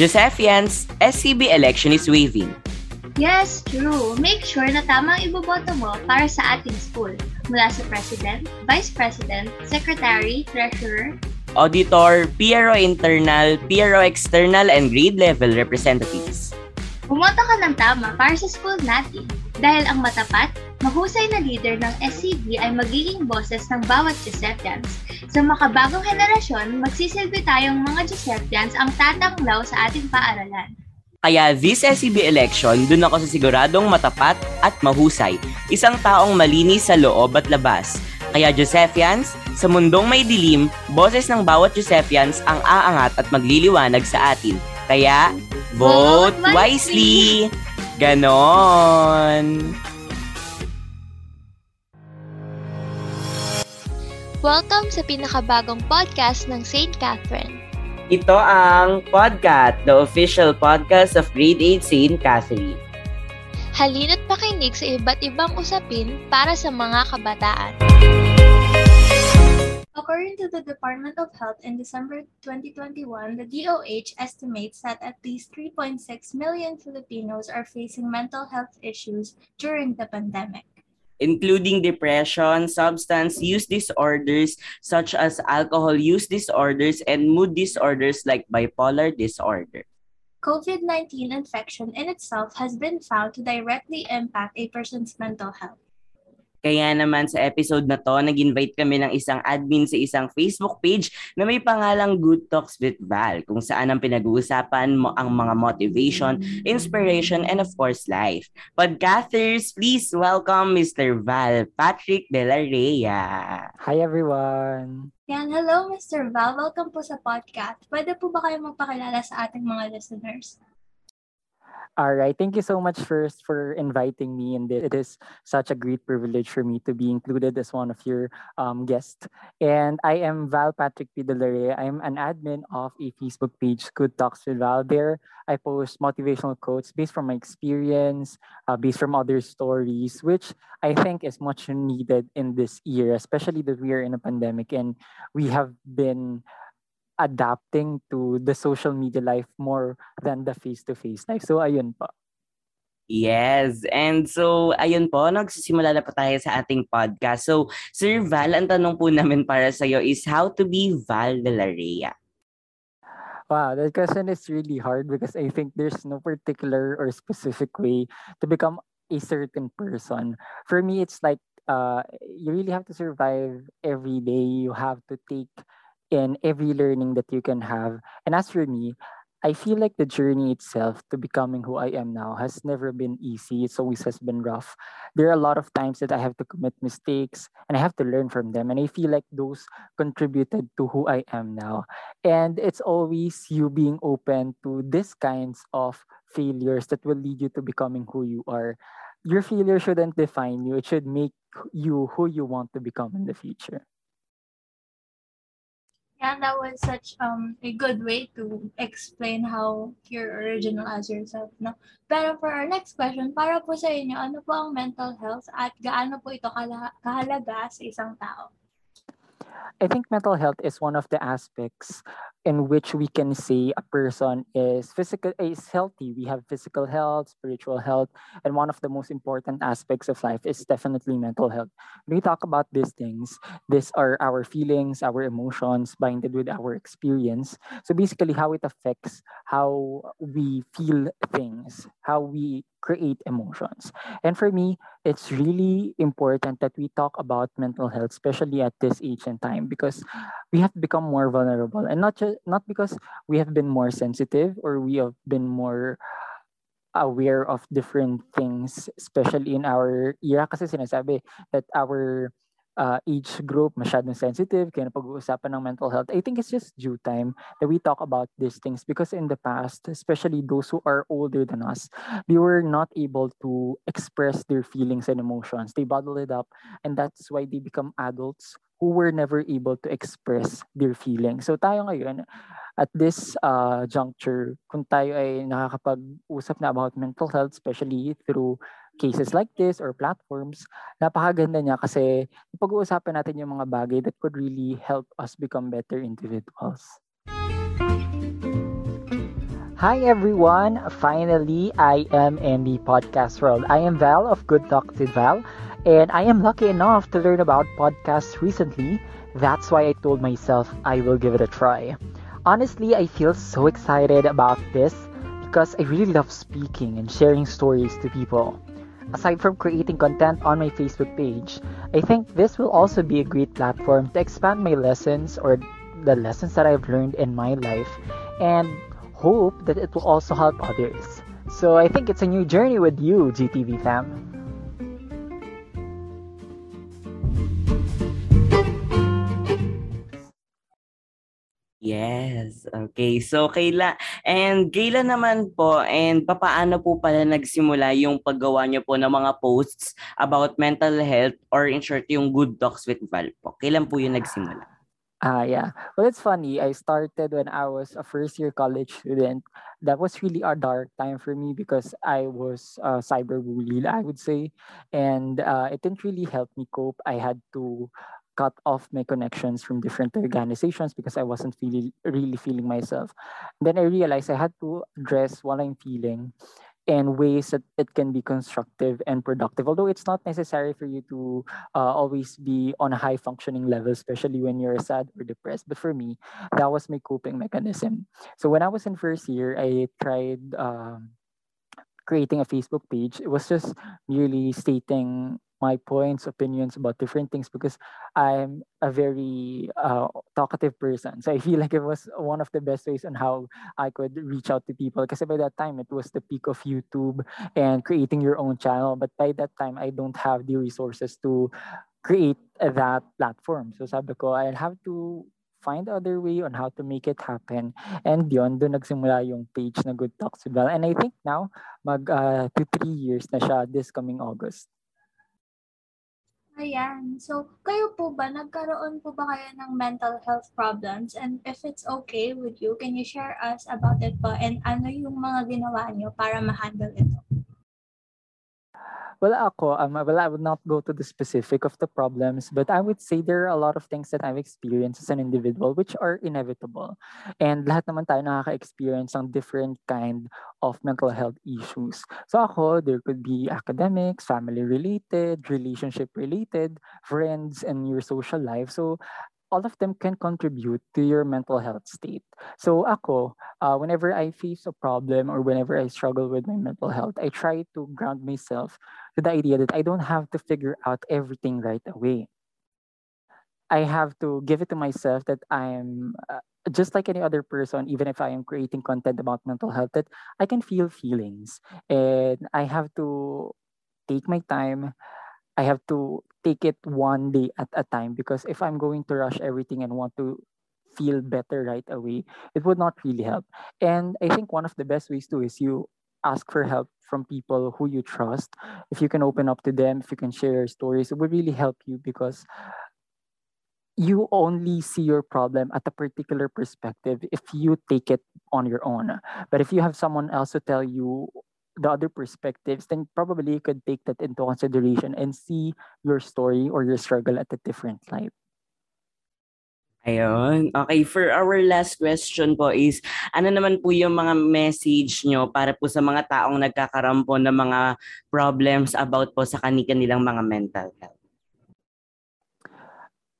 Josephians, SCB election is waving. Yes, true. Make sure na tama ang iboboto mo para sa ating school. Mula sa President, Vice President, Secretary, Treasurer, Auditor, PRO internal, PRO external, and grade level representatives. Bumoto ka ng tama para sa school natin. Dahil ang matapat, mahusay na leader ng SCB ay magiging boses ng bawat Giuseppians. Sa makabagong henerasyon, magsisilbi tayong mga Giuseppians ang tatanglaw sa ating paaralan. Kaya this SCB election, dun ako sa siguradong matapat at mahusay. Isang taong malinis sa loob at labas. Kaya Josephians, sa mundong may dilim, boses ng bawat Josephians ang aangat at magliliwanag sa atin. Kaya, vote Vote wisely! wisely! Ganon! Welcome sa pinakabagong podcast ng St. Catherine. Ito ang Podcat, the official podcast of Grade 8 St. Catherine. Halina't pakinig sa iba't ibang usapin para sa mga kabataan. According to the Department of Health in December 2021, the DOH estimates that at least 3.6 million Filipinos are facing mental health issues during the pandemic. including depression, substance use disorders such as alcohol use disorders, and mood disorders like bipolar disorder. COVID 19 infection in itself has been found to directly impact a person's mental health. Kaya naman sa episode na to, nag-invite kami ng isang admin sa isang Facebook page na may pangalang Good Talks with Val, kung saan ang pinag-uusapan mo ang mga motivation, inspiration, and of course, life. Podcasters, please welcome Mr. Val Patrick De La Rhea. Hi everyone! Yan, hello Mr. Val. Welcome po sa podcast. Pwede po ba kayo magpakilala sa ating mga listeners? All right, thank you so much first for inviting me, and it is such a great privilege for me to be included as one of your um, guests. And I am Val Patrick Dela Rea. I'm an admin of a Facebook page, Good Talks with Val. There, I post motivational quotes based from my experience, uh, based from other stories, which I think is much needed in this year, especially that we are in a pandemic and we have been adapting to the social media life more than the face-to-face life. So ayun po. Yes. And so, ayun po, nagsisimula na po tayo sa ating podcast. So, Sir Val, ang tanong po namin para sa iyo is how to be Val Dela Rea? Wow, that question is really hard because I think there's no particular or specific way to become a certain person. For me, it's like uh, you really have to survive every day. You have to take in every learning that you can have. And as for me, I feel like the journey itself to becoming who I am now has never been easy. It's always has been rough. There are a lot of times that I have to commit mistakes and I have to learn from them. And I feel like those contributed to who I am now. And it's always you being open to these kinds of failures that will lead you to becoming who you are. Your failure shouldn't define you. It should make you who you want to become in the future. Yeah, that was such um a good way to explain how you're original as yourself, no? Pero for our next question, para po sa inyo, ano po ang mental health at gaano po ito kahalaga sa isang tao? I think mental health is one of the aspects in which we can say a person is physical is healthy. We have physical health, spiritual health, and one of the most important aspects of life is definitely mental health. When we talk about these things, these are our feelings, our emotions, binded with our experience. So basically, how it affects how we feel things, how we create emotions. And for me, it's really important that we talk about mental health, especially at this age and time, because we have become more vulnerable, and not just not because we have been more sensitive or we have been more aware of different things, especially in our era. Kasi sinasabi that our uh, age group masyadong sensitive, kaya pag-uusapan ng mental health. I think it's just due time that we talk about these things because in the past, especially those who are older than us, they were not able to express their feelings and emotions. They bottle it up and that's why they become adults who were never able to express their feelings. So tayo ngayon, at this uh, juncture, kung tayo ay nakakapag-usap na about mental health, especially through cases like this or platforms, napakaganda niya kasi pag-uusapan natin yung mga bagay that could really help us become better individuals. Hi everyone! Finally, I am in the podcast world. I am Val of Good Talk with Val, and I am lucky enough to learn about podcasts recently. That's why I told myself I will give it a try. Honestly, I feel so excited about this because I really love speaking and sharing stories to people. Aside from creating content on my Facebook page, I think this will also be a great platform to expand my lessons or the lessons that I've learned in my life and hope that it will also help others. So I think it's a new journey with you, GTV fam. Okay. So, Kayla, and Kayla naman po, and papaano po pala nagsimula yung paggawa niyo po ng mga posts about mental health or in short, yung Good Talks with Val po? Kailan po yung nagsimula? Ah, yeah. Well, it's funny. I started when I was a first year college student. That was really a dark time for me because I was uh, cyberbullied, I would say. And uh, it didn't really help me cope. I had to cut off my connections from different organizations because I wasn't feeling really feeling myself. Then I realized I had to address what I'm feeling and ways that it can be constructive and productive. Although it's not necessary for you to uh, always be on a high functioning level, especially when you're sad or depressed. But for me, that was my coping mechanism. So when I was in first year, I tried um, creating a Facebook page. It was just merely stating my points, opinions about different things because I'm a very uh, talkative person. So I feel like it was one of the best ways on how I could reach out to people. Because by that time, it was the peak of YouTube and creating your own channel. But by that time, I don't have the resources to create that platform. So sabi ko, I'll have to find other way on how to make it happen. And yon doon nagsimula yung page na Good Talks with Val. And I think now, mag uh, to three years na siya this coming August. Ayan. So, kayo po ba, nagkaroon po ba kayo ng mental health problems? And if it's okay with you, can you share us about it po? And ano yung mga ginawa niyo para ma-handle ito? Well, ako, um, well, I would not go to the specific of the problems, but I would say there are a lot of things that I've experienced as an individual which are inevitable. And lahat naman tayo nakaka-experience ng different kind of mental health issues. So ako, there could be academics, family-related, relationship-related, friends, and your social life. So all of them can contribute to your mental health state. So ako, uh, whenever I face a problem or whenever I struggle with my mental health, I try to ground myself to the idea that I don't have to figure out everything right away. I have to give it to myself that I'm uh, just like any other person, even if I am creating content about mental health, that I can feel feelings and I have to take my time. I have to take it one day at a time because if I'm going to rush everything and want to feel better right away, it would not really help. And I think one of the best ways too is you ask for help from people who you trust. If you can open up to them, if you can share your stories, it would really help you because you only see your problem at a particular perspective if you take it on your own. But if you have someone else to tell you the other perspectives, then probably you could take that into consideration and see your story or your struggle at a different light. Ayun. Okay, for our last question po is, ano naman po yung mga message nyo para po sa mga taong nagkakaroon po ng mga problems about po sa kanilang mga mental health?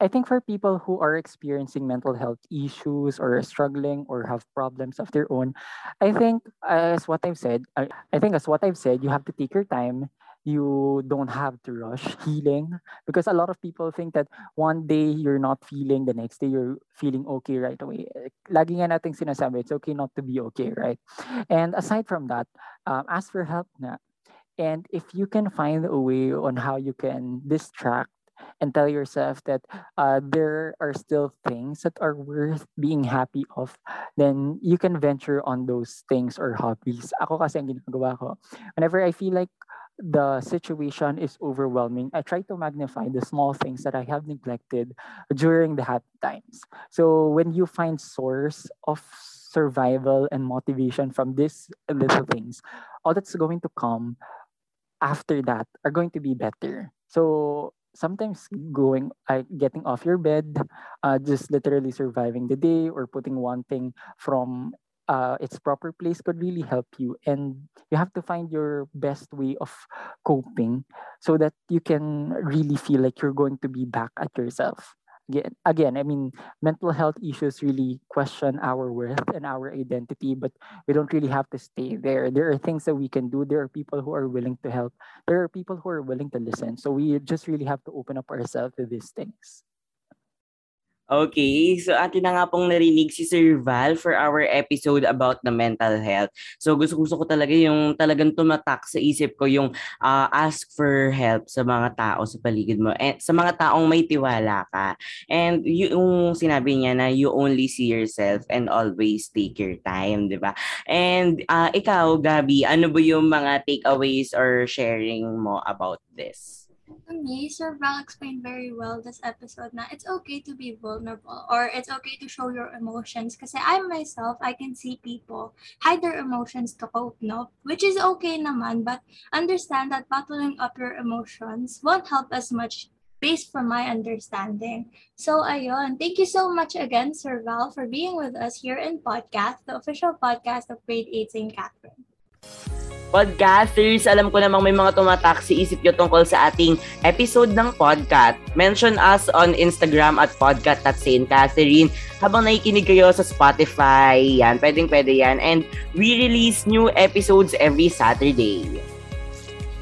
I think for people who are experiencing mental health issues or struggling or have problems of their own, I think as what I've said, I, I think as what I've said, you have to take your time. You don't have to rush healing because a lot of people think that one day you're not feeling, the next day you're feeling okay right away. Lagi nga nating sinasabi, it's okay not to be okay, right? And aside from that, um, ask for help na. And if you can find a way on how you can distract and tell yourself that uh, there are still things that are worth being happy of, then you can venture on those things or hobbies. Ako kasi ang ginagawa ko, whenever I feel like the situation is overwhelming, I try to magnify the small things that I have neglected during the happy times. So when you find source of survival and motivation from these little things, all that's going to come after that are going to be better. So sometimes going uh, getting off your bed uh, just literally surviving the day or putting one thing from uh, its proper place could really help you. And you have to find your best way of coping so that you can really feel like you're going to be back at yourself again, I mean, mental health issues really question our worth and our identity, but we don't really have to stay there. There are things that we can do. There are people who are willing to help. There are people who are willing to listen. So we just really have to open up ourselves to these things. Okay, so atin na nga pong narinig si Sir Val for our episode about the mental health. So gusto-gusto ko talaga yung talagang tumatak sa isip ko yung uh, ask for help sa mga tao sa paligid mo. And sa mga taong may tiwala ka. And yung sinabi niya na you only see yourself and always take your time, di ba? And uh, ikaw, Gabi, ano ba yung mga takeaways or sharing mo about this? To me, Sir Val explained very well this episode na it's okay to be vulnerable or it's okay to show your emotions. Kasi I myself, I can see people hide their emotions to cope, no? Which is okay naman, but understand that bottling up your emotions won't help as much based from my understanding. So ayun, thank you so much again, Sir Val, for being with us here in PODCATH, the official podcast of Grade 8 St. Catherine. Podcasters, alam ko namang may mga tumatak si isip nyo tungkol sa ating episode ng podcast. Mention us on Instagram at podcast at St. Catherine. Habang nakikinig kayo sa Spotify, yan, pwedeng pwede yan. And we release new episodes every Saturday.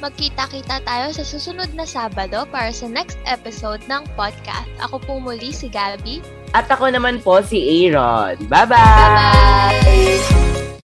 Magkita-kita tayo sa susunod na Sabado para sa next episode ng podcast. Ako po muli si Gabby. At ako naman po si Aaron. Bye-bye! Bye-bye!